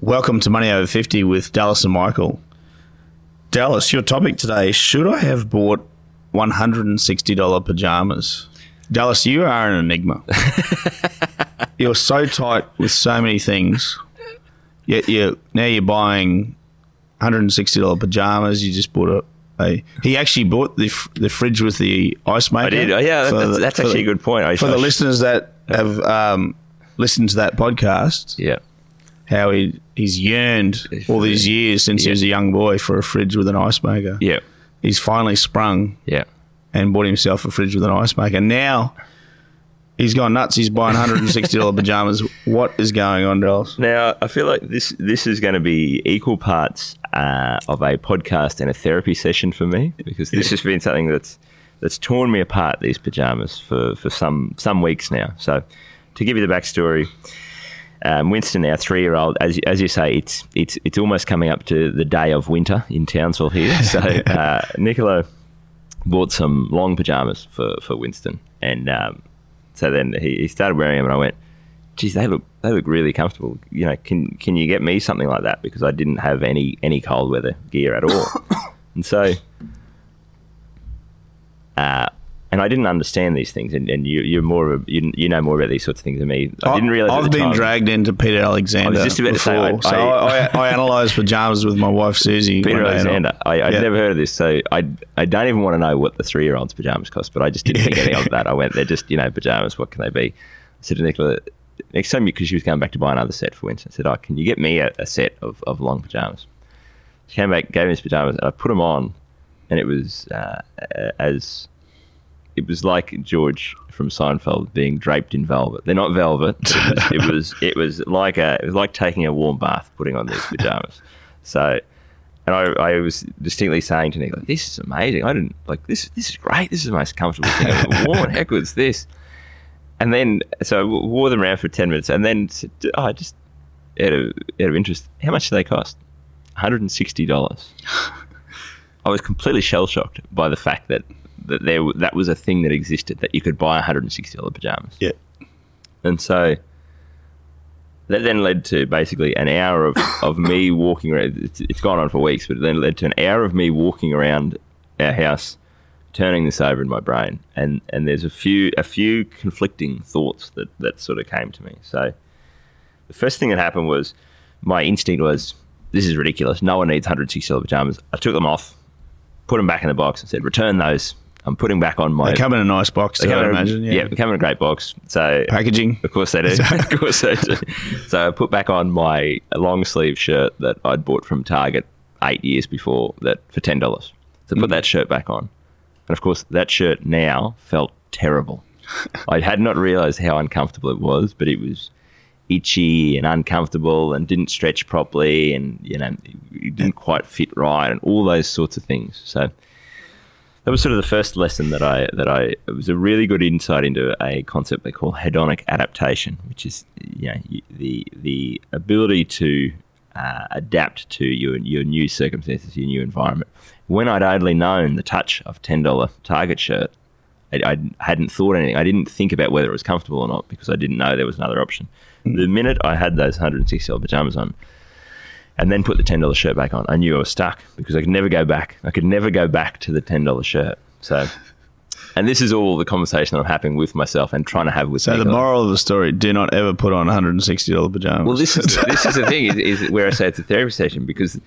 Welcome to Money Over 50 with Dallas and Michael. Dallas, your topic today should I have bought $160 pajamas? Dallas, you are an enigma. you're so tight with so many things. Yet you now you're buying $160 pajamas. You just bought a, a he actually bought the the fridge with the ice maker. I did. Oh, yeah, that's, the- that's actually the- a good point. I, For the listeners that have um, listened to that podcast, Yeah. How he he's yearned all these years since he was a young boy for a fridge with an ice maker. Yeah. He's finally sprung Yeah. and bought himself a fridge with an ice maker. Now he's gone nuts. He's buying $160 pajamas. What is going on, Dallas? Now, I feel like this this is going to be equal parts uh, of a podcast and a therapy session for me because this has been something that's that's torn me apart. These pajamas for, for some some weeks now. So, to give you the backstory, um, Winston, our three year old, as as you say, it's it's it's almost coming up to the day of winter in Townsville here. So, uh, Nicola bought some long pajamas for for Winston, and um, so then he, he started wearing them, and I went, geez, they look they look really comfortable. You know, can can you get me something like that? Because I didn't have any any cold weather gear at all, and so, uh, and I didn't understand these things. And, and you you're more of a, you, you know more about these sorts of things than me. I didn't realize. I've been time- dragged into Peter Alexander. I was just about to say, before. I- so I, I, I analysed pajamas with my wife Susie. Peter one day, and I- Alexander. I, I'd Yeah. never heard of this, so I I don't even want to know what the three year old's pajamas cost. But I just didn't think anything of that. I went, they're just you know pajamas. What can they be? I said to Nicola next time because she was going back to buy another set for Winston. I said, oh, can you get me a, a set of, of long pajamas? She came back, gave me his pajamas, and I put them on, and it was uh, as it was like George from Seinfeld being draped in velvet. They're not velvet. It was it was, it was like a it was like taking a warm bath putting on these pajamas. So, and I, I was distinctly saying to Nick, like, "This is amazing. I didn't like this. This is great. This is the most comfortable thing I've ever worn. How good is this?" And then so I wore them around for ten minutes, and then said, oh, I just out of out of interest, how much do they cost? One hundred and sixty dollars. I was completely shell shocked by the fact that that there that was a thing that existed that you could buy one hundred and sixty dollar pajamas. Yeah. And so that then led to basically an hour of, of me walking around. It's, it's gone on for weeks, but it then led to an hour of me walking around our house, turning this over in my brain. And, and there's a few a few conflicting thoughts that, that sort of came to me. So the first thing that happened was my instinct was, this is ridiculous. No one needs $160 pajamas. I took them off, put them back in the box, and said, return those. I'm putting back on my. They come in a nice box, they come I in imagine. Yeah. yeah, they come in a great box. So Packaging. of course they do. of course they do. So I put back on my long sleeve shirt that I'd bought from Target eight years before that for ten dollars. So I put mm. that shirt back on, and of course that shirt now felt terrible. I had not realised how uncomfortable it was, but it was itchy and uncomfortable and didn't stretch properly, and you know it didn't quite fit right, and all those sorts of things. So that was sort of the first lesson that I that I it was a really good insight into a concept they call hedonic adaptation, which is you know the the ability to uh, adapt to your your new circumstances, your new environment. When I'd only known the touch of ten dollar Target shirt, I, I hadn't thought anything. I didn't think about whether it was comfortable or not because I didn't know there was another option. The minute I had those hundred and sixty dollar pajamas on, and then put the ten dollars shirt back on. I knew I was stuck because I could never go back. I could never go back to the ten dollars shirt. So, and this is all the conversation I'm having with myself and trying to have with. So the moral of the story: do not ever put on $160 pajamas. Well, this is this is the thing is, is where I say it's a therapy session because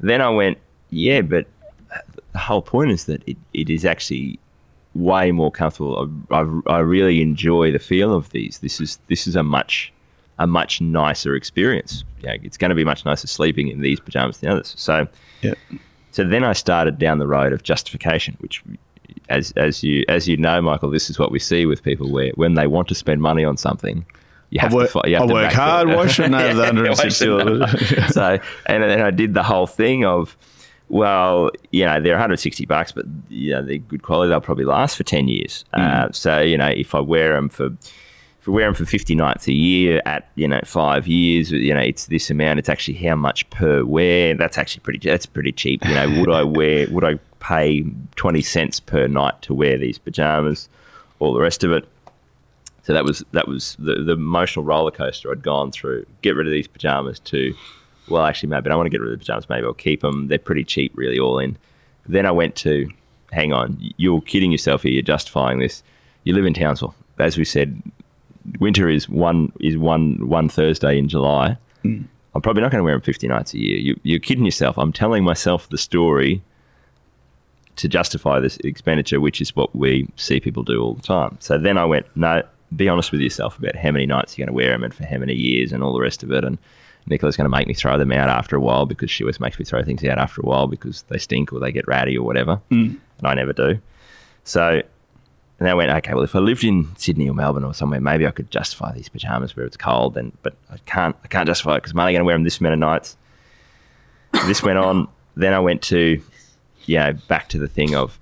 then I went, yeah, but the whole point is that it, it is actually way more comfortable. I, I, I really enjoy the feel of these. This is this is a much a much nicer experience. You know, it's going to be much nicer sleeping in these pajamas than others. So yeah. so then I started down the road of justification, which, as as you as you know, Michael, this is what we see with people where when they want to spend money on something, you I have work, to. You have I to work hard. Why shouldn't I have the 160 dollars? so and then I did the whole thing of, well, you know, they're 160 bucks, but you know they're good quality. They'll probably last for 10 years. Uh, so you know, if I wear them for if I wear them for 50 nights a year at you know five years, you know, it's this amount. It's actually how much per wear. That's actually pretty. That's pretty cheap. You know, would I wear? Would I pay 20 cents per night to wear these pajamas? All the rest of it. So that was that was the, the emotional roller coaster I'd gone through. Get rid of these pajamas to, well, actually, maybe I don't want to get rid of the pajamas. Maybe I'll keep them. They're pretty cheap, really, all in. Then I went to, hang on, you're kidding yourself here. You're justifying this. You live in Townsville, as we said. Winter is one is one one Thursday in July. Mm. I'm probably not going to wear them 50 nights a year. You, you're kidding yourself. I'm telling myself the story to justify this expenditure, which is what we see people do all the time. So then I went, no, be honest with yourself about how many nights you're going to wear them and for how many years and all the rest of it. And Nicola's going to make me throw them out after a while because she always makes me throw things out after a while because they stink or they get ratty or whatever. Mm. And I never do. So and I went, okay, well, if I lived in Sydney or Melbourne or somewhere, maybe I could justify these pajamas where it's cold. And but I can't, I can't justify it because I'm only going to wear them this many nights. This went on. Then I went to, you know, back to the thing of,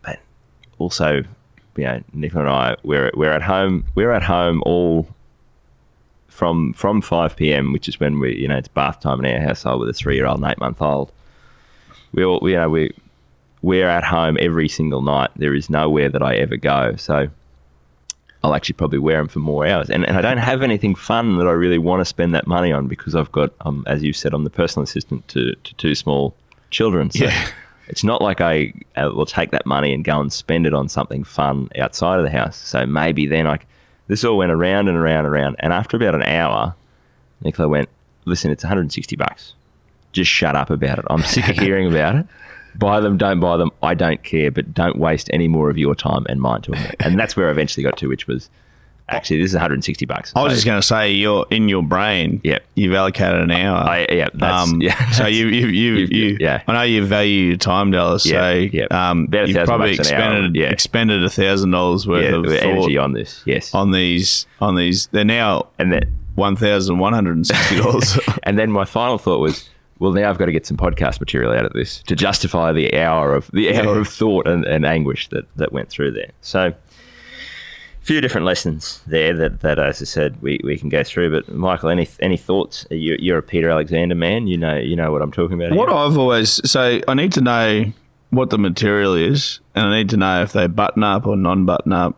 but also, you know, Nicola and I, we're we're at home. We're at home all from from five p.m., which is when we, you know, it's bath time in our household with a three-year-old and eight-month-old. We all, you know, we we're at home every single night. There is nowhere that I ever go. So I'll actually probably wear them for more hours. And, and I don't have anything fun that I really want to spend that money on because I've got, um, as you said, I'm the personal assistant to, to two small children. So Yeah. it's not like I uh, will take that money and go and spend it on something fun outside of the house. So maybe then I, this all went around and around and around. And after about an hour, Nicola went, listen, it's 160 bucks. Just shut up about it. I'm sick of hearing about it. Buy them, don't buy them. I don't care, but don't waste any more of your time and mine to them. And that's where I eventually got to, which was actually this is 160 bucks. I was just going to say, you're in your brain. Yep. You've allocated an hour. I, yeah, that's, um, yeah. so you, you, you, you, yeah. I know you value your time, Dallas. Yeah, so yeah. um, you've probably bucks an hour, expended yeah. expended a thousand dollars worth yeah, of energy on this. Yes. on these on these. They're now and that one thousand one hundred and sixty dollars. and then my final thought was, well, now I've got to get some podcast material out of this to justify the hour of the hour of thought and, and anguish that, that went through there. So, a few different lessons there that, that as I said, we, we can go through. But Michael, any any thoughts? You, you're a Peter Alexander man. You know you know what I'm talking about. What here. I've always so I need to know what the material is, and I need to know if they button up or non-button up.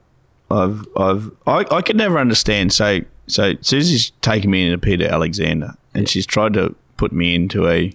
I've I've I, I could never understand. So so Susie's taken me into Peter Alexander, and she's tried to put me into a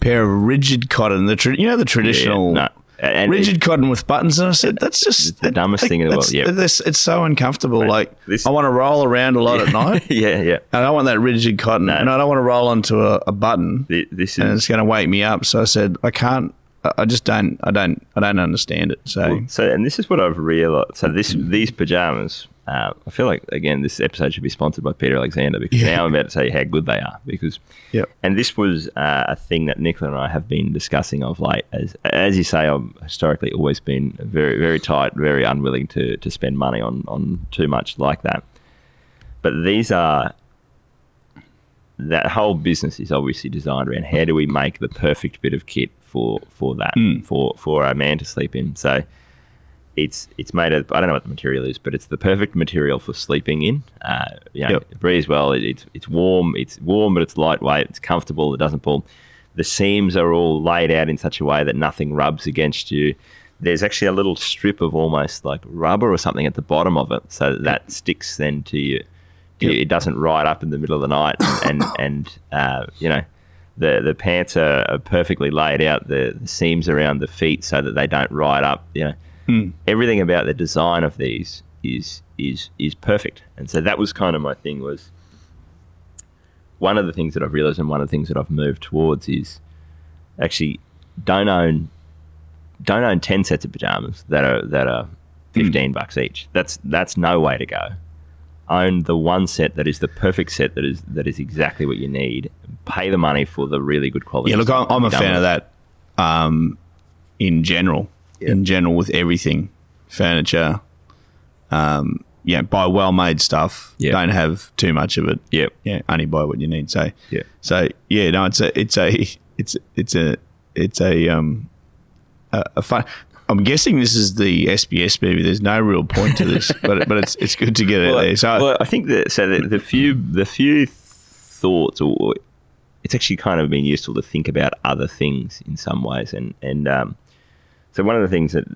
pair of rigid cotton. The tra- you know the traditional. no. And rigid cotton with buttons, and I said, "That's just the dumbest thing in the world, yeah. this- it's so uncomfortable. like this- I want to roll around a lot at night, yeah, yeah. and I don't want that rigid cotton, and I don't want to roll onto a, a button Th- This and is it's going to wake me up. So I said, I can't. I- I just don't. I don't. I don't understand it. So So, and this is what I've realized. So, this these pajamas, uh, I feel like again, this episode should be sponsored by Peter Alexander because Yeah. now I'm about to tell you how good they are. Because, Yep. and this was uh, a thing that Nicola and I have been discussing of late. As as you say, I've historically always been very very tight, very unwilling to to spend money on on too much like that. But these are that whole business is obviously designed around how do we make the perfect bit of kit for for that for for a man to sleep in. So it's it's made of I don't know what the material is, but it's the perfect material for sleeping in. Uh, you know, Yep. it breathes well. It, it's it's warm. It's warm, but it's lightweight. It's comfortable. It doesn't pull. The seams are all laid out in such a way that nothing rubs against you. There's actually a little strip of almost like rubber or something at the bottom of it, so that, that sticks then to you. Yep. It doesn't ride up in the middle of the night, and and, and uh, you know the the pants are, are perfectly laid out. The, the seams around the feet so that they don't ride up. You know, everything about the design of these is is is perfect. And so that was kind of my thing was one of the things that I've realized and one of the things that I've moved towards is actually don't own don't own ten sets of pajamas that are that are fifteen bucks each. That's that's no way to go. Own the one set that is the perfect set that is that is exactly what you need. Pay the money for the really good quality. yeah, look, I'm, I'm a and be done fan of that. Um, in general, in general, with everything, furniture, um, yeah, buy well made stuff. Yeah. Don't have too much of it. Yep. Yeah, only buy what you need. So Yeah. So yeah, no, it's a it's a it's it's a it's a um a, a fun. I'm guessing this is the SBS movie. There's no real point to this, but but it's it's good to get it there. So well, I think that so the, the few the few thoughts, or it's actually kind of been useful to think about other things in some ways, and and um, so one of the things that,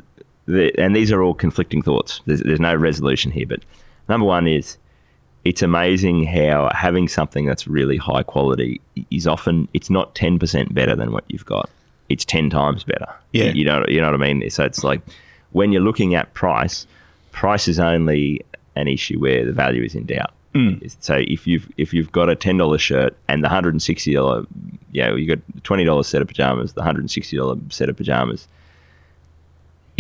the, and these are all conflicting thoughts. There's, there's no resolution here, but number one is it's amazing how having something that's really high quality is often it's not 10% better than what you've got. It's 10 times better. Yeah. you know you know what i mean? So it's like when you're looking at price price is only an issue where the value is in doubt. Mm. So if you've if you've got a $10 shirt and the $160 you know you got the $20 set of pajamas the $160 set of pajamas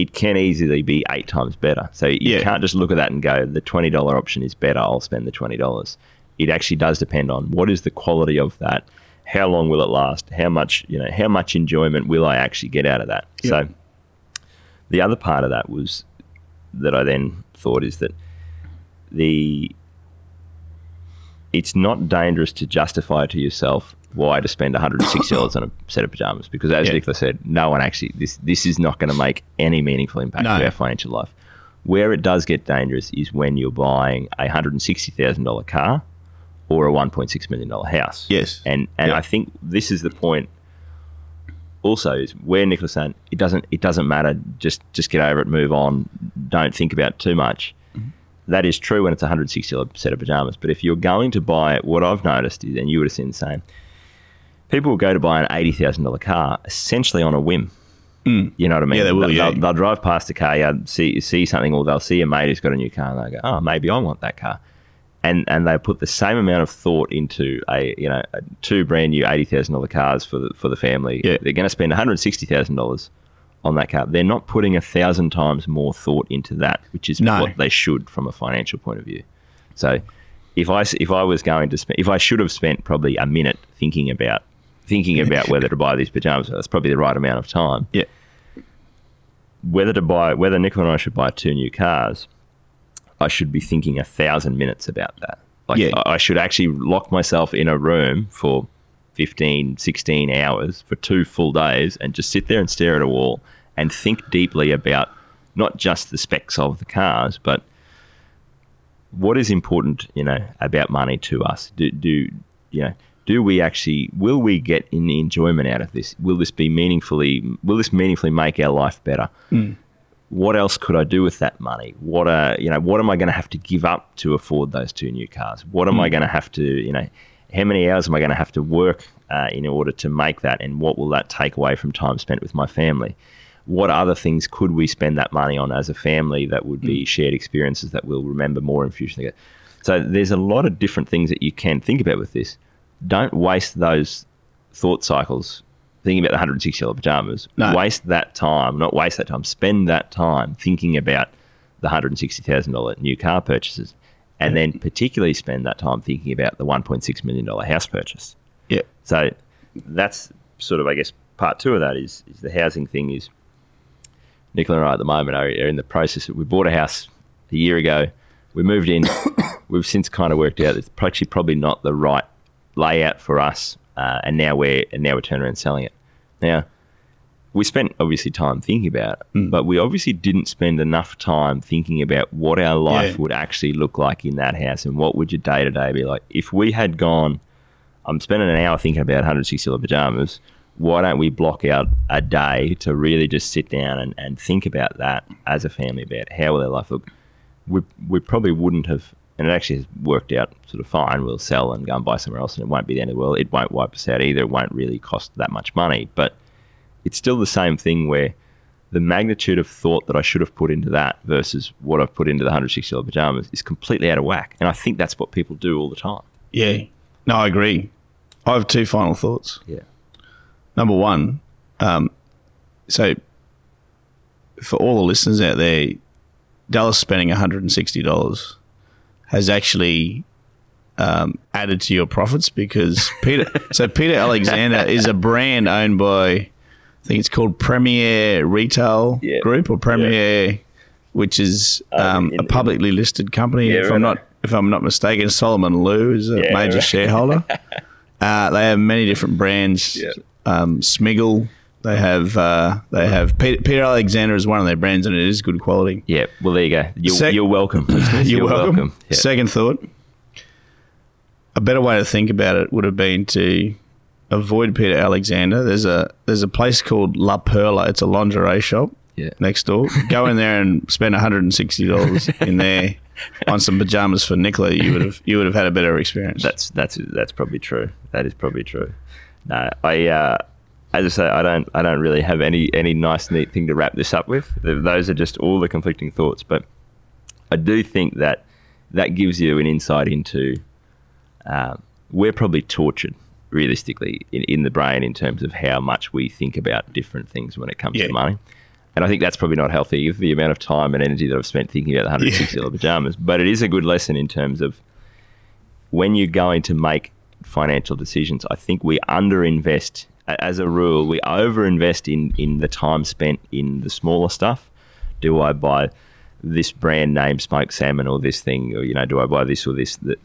it can easily be eight times better. So you Yeah. can't just look at that and go, the twenty dollar option is better. I'll spend the twenty dollars. It actually does depend on what is the quality of that, how long will it last, how much you know, how much enjoyment will I actually get out of that. Yeah. So the other part of that was that I then thought is that the it's not dangerous to justify to yourself why to spend $160 on a set of pajamas because as Yeah. Nicola said no one actually this this is not going to make any meaningful impact No. to our financial life where it does get dangerous is when you're buying a $160,000 car or a $1.6 million house Yes. and and Yeah. I think this is the point also is where Nicola's saying it doesn't it doesn't matter just just get over it move on don't think about it too much mm-hmm. that is true when it's a $160 set of pajamas but if you're going to buy it what I've noticed is and you would have seen the same people will go to buy an $80,000 car essentially on a whim mm. you know what I mean? Yeah, they will, They'll, yeah. they'll, they'll drive past a car, yeah, see see something, or they'll see a mate who's got a new car, and they go, "Oh, maybe I want that car." and and they put the same amount of thought into a you know a two brand new eighty thousand dollar cars for the for the family. Yeah. They're going to spend one hundred sixty thousand dollars on that car. They're not putting a thousand times more thought into that, which is No. what they should from a financial point of view. So if I if I was going to spend if I should have spent probably a minute thinking about thinking about whether to buy these pajamas, that's probably the right amount of time Yeah. whether to buy whether Nicola and I should buy two new cars, I should be thinking a thousand minutes about that. Like Yeah. I I should actually lock myself in a room for 15, 16 hours for two full days and just sit there and stare at a wall and think deeply about not just the specs of the cars, but what is important, you know, about money to us. Do, do you know? Do we actually? Will we get any enjoyment out of this? Will this be meaningfully? Will this meaningfully make our life better? Mm. What else could I do with that money? What are you know? What am I going to have to give up to afford those two new cars? What am I mm. going to have to you know? How many hours am I going to have to work uh, in order to make that? And what will that take away from time spent with my family? what other things could we spend that money on as a family that would be mm. shared experiences that we'll remember more in future? So there's a lot of different things that you can think about with this. Don't waste those thought cycles thinking about the 160 dollar pajamas. No. Waste that time, not waste that time. Spend that time thinking about the 160 thousand dollar new car purchases, and then particularly spend that time thinking about the 1.6 million dollar house purchase. Yeah. So that's sort of, I guess, part two of that is, is the housing thing is Nicola and I at the moment are, are in the process. We bought a house a year ago. We moved in. We've since kind of worked out it's actually probably not the right layout for us, uh, and now we're and now we're turning around selling it. Now, we spent obviously time thinking about it, but we obviously didn't spend enough time thinking about what our life Yeah. would actually look like in that house and what would your day to day be like. If we had gone, I'm spending an hour thinking about 160 dollar pajamas. Why don't we block out a day to really just sit down and, and think about that as a family about how will their life look? We, we probably wouldn't have, and it actually has worked out sort of fine. We'll sell and go and buy somewhere else, and it won't be the end of the world. It won't wipe us out either. It won't really cost that much money, but it's still the same thing where the magnitude of thought that I should have put into that versus what I've put into the $160 pajamas is completely out of whack. And I think that's what people do all the time. Yeah. No, I agree. I have two final thoughts. Yeah. Number one, um, so for all the listeners out there, Dallas spending $160 has actually um, added to your profits because Peter. so Peter Alexander is a brand owned by, I think it's called Premier Retail Yeah. Group or Premier which is Oh, um, in- a publicly listed company. Yeah, if I'm right. not if I'm not mistaken, Solomon Lew is a Yeah, major right. shareholder. uh, they have many different brands. Yeah. Um, Smiggle. They have uh, they have Peter, Peter Alexander is one of their brands, and it is good quality. Yeah. Well, there you go. You're, Sec- you're welcome. listeners. You're, welcome. Yeah. Second thought. A better way to think about it would have been to avoid Peter Alexander. There's a there's a place called La Perla. It's a lingerie shop Yeah. next door. Go in there and spend $160 in there on some pajamas for Nicola. You would have you would have had a better experience. That's that's that's probably true. That is probably true. No, I uh, as I say, I don't I don't really have any any nice neat thing to wrap this up with. Those are just all the conflicting thoughts. But I do think that that gives you an insight into um, we're probably tortured realistically in, in the brain in terms of how much we think about different things when it comes Yeah. to money. And I think that's probably not healthy the amount of time and energy that I've spent thinking about the $160 pajamas. But it is a good lesson in terms of when you're going to make financial decisions, I think we underinvest. As a rule, we overinvest in, in the time spent in the smaller stuff. Do I buy this brand name smoked salmon or this thing, or you know, do I buy this or this? The,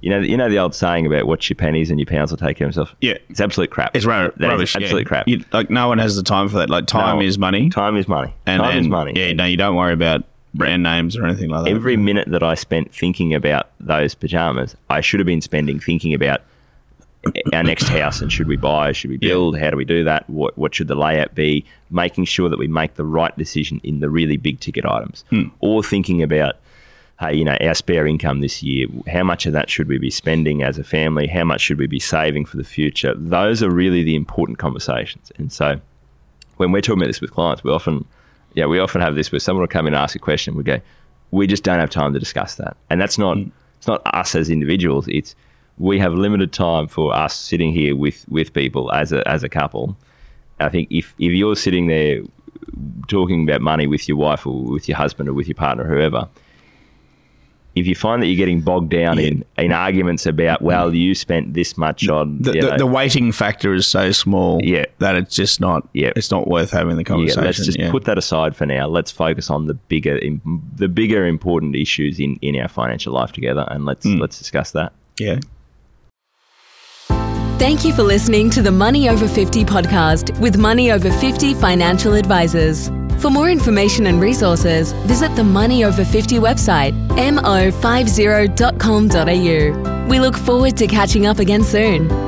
you know, you know the old saying about watch your pennies and your pounds will take care of themselves. Yeah. it's absolute crap. it's is rubbish. absolute yeah. crap. You, like no one has the time for that. Like time No. is money, Time is money. and time is money. Yeah, no, you don't worry about brand names or anything like that. Every minute that I spent thinking about those pajamas, I should have been spending thinking about our next house and should we buy, should we build, how do we do that, what what should the layout be, making sure that we make the right decision in the really big ticket items, hmm. or thinking about. Hey, you know, our spare income this year, how much of that should we be spending as a family? How much should we be saving for the future? Those are really the important conversations. And so when we're talking about this with clients, we often, yeah, we often have this where someone will come in and ask a question. We go, we just don't have time to discuss that, and that's not hmm. it's not us as individuals. It's we have limited time for us sitting here with with people as a as a couple. I think if if you're sitting there talking about money with your wife or with your husband or with your partner, whoever. If you find that you're getting bogged down in, in arguments about, well, you spent this much on, the, you the, know, the weighting factor is so small Yeah. that it's just not Yeah. it's not worth having the Yeah, conversation. let's just yeah. put that aside for now. Let's focus on the bigger, the bigger important issues in, in our financial life together, and let's Hmm. let's discuss that. yeah. Thank you for listening to the Money Over 50 podcast with Money Over 50 financial advisors. For more information and resources, visit the Money Over 50 website, mo50.com.au. We look forward to catching up again soon.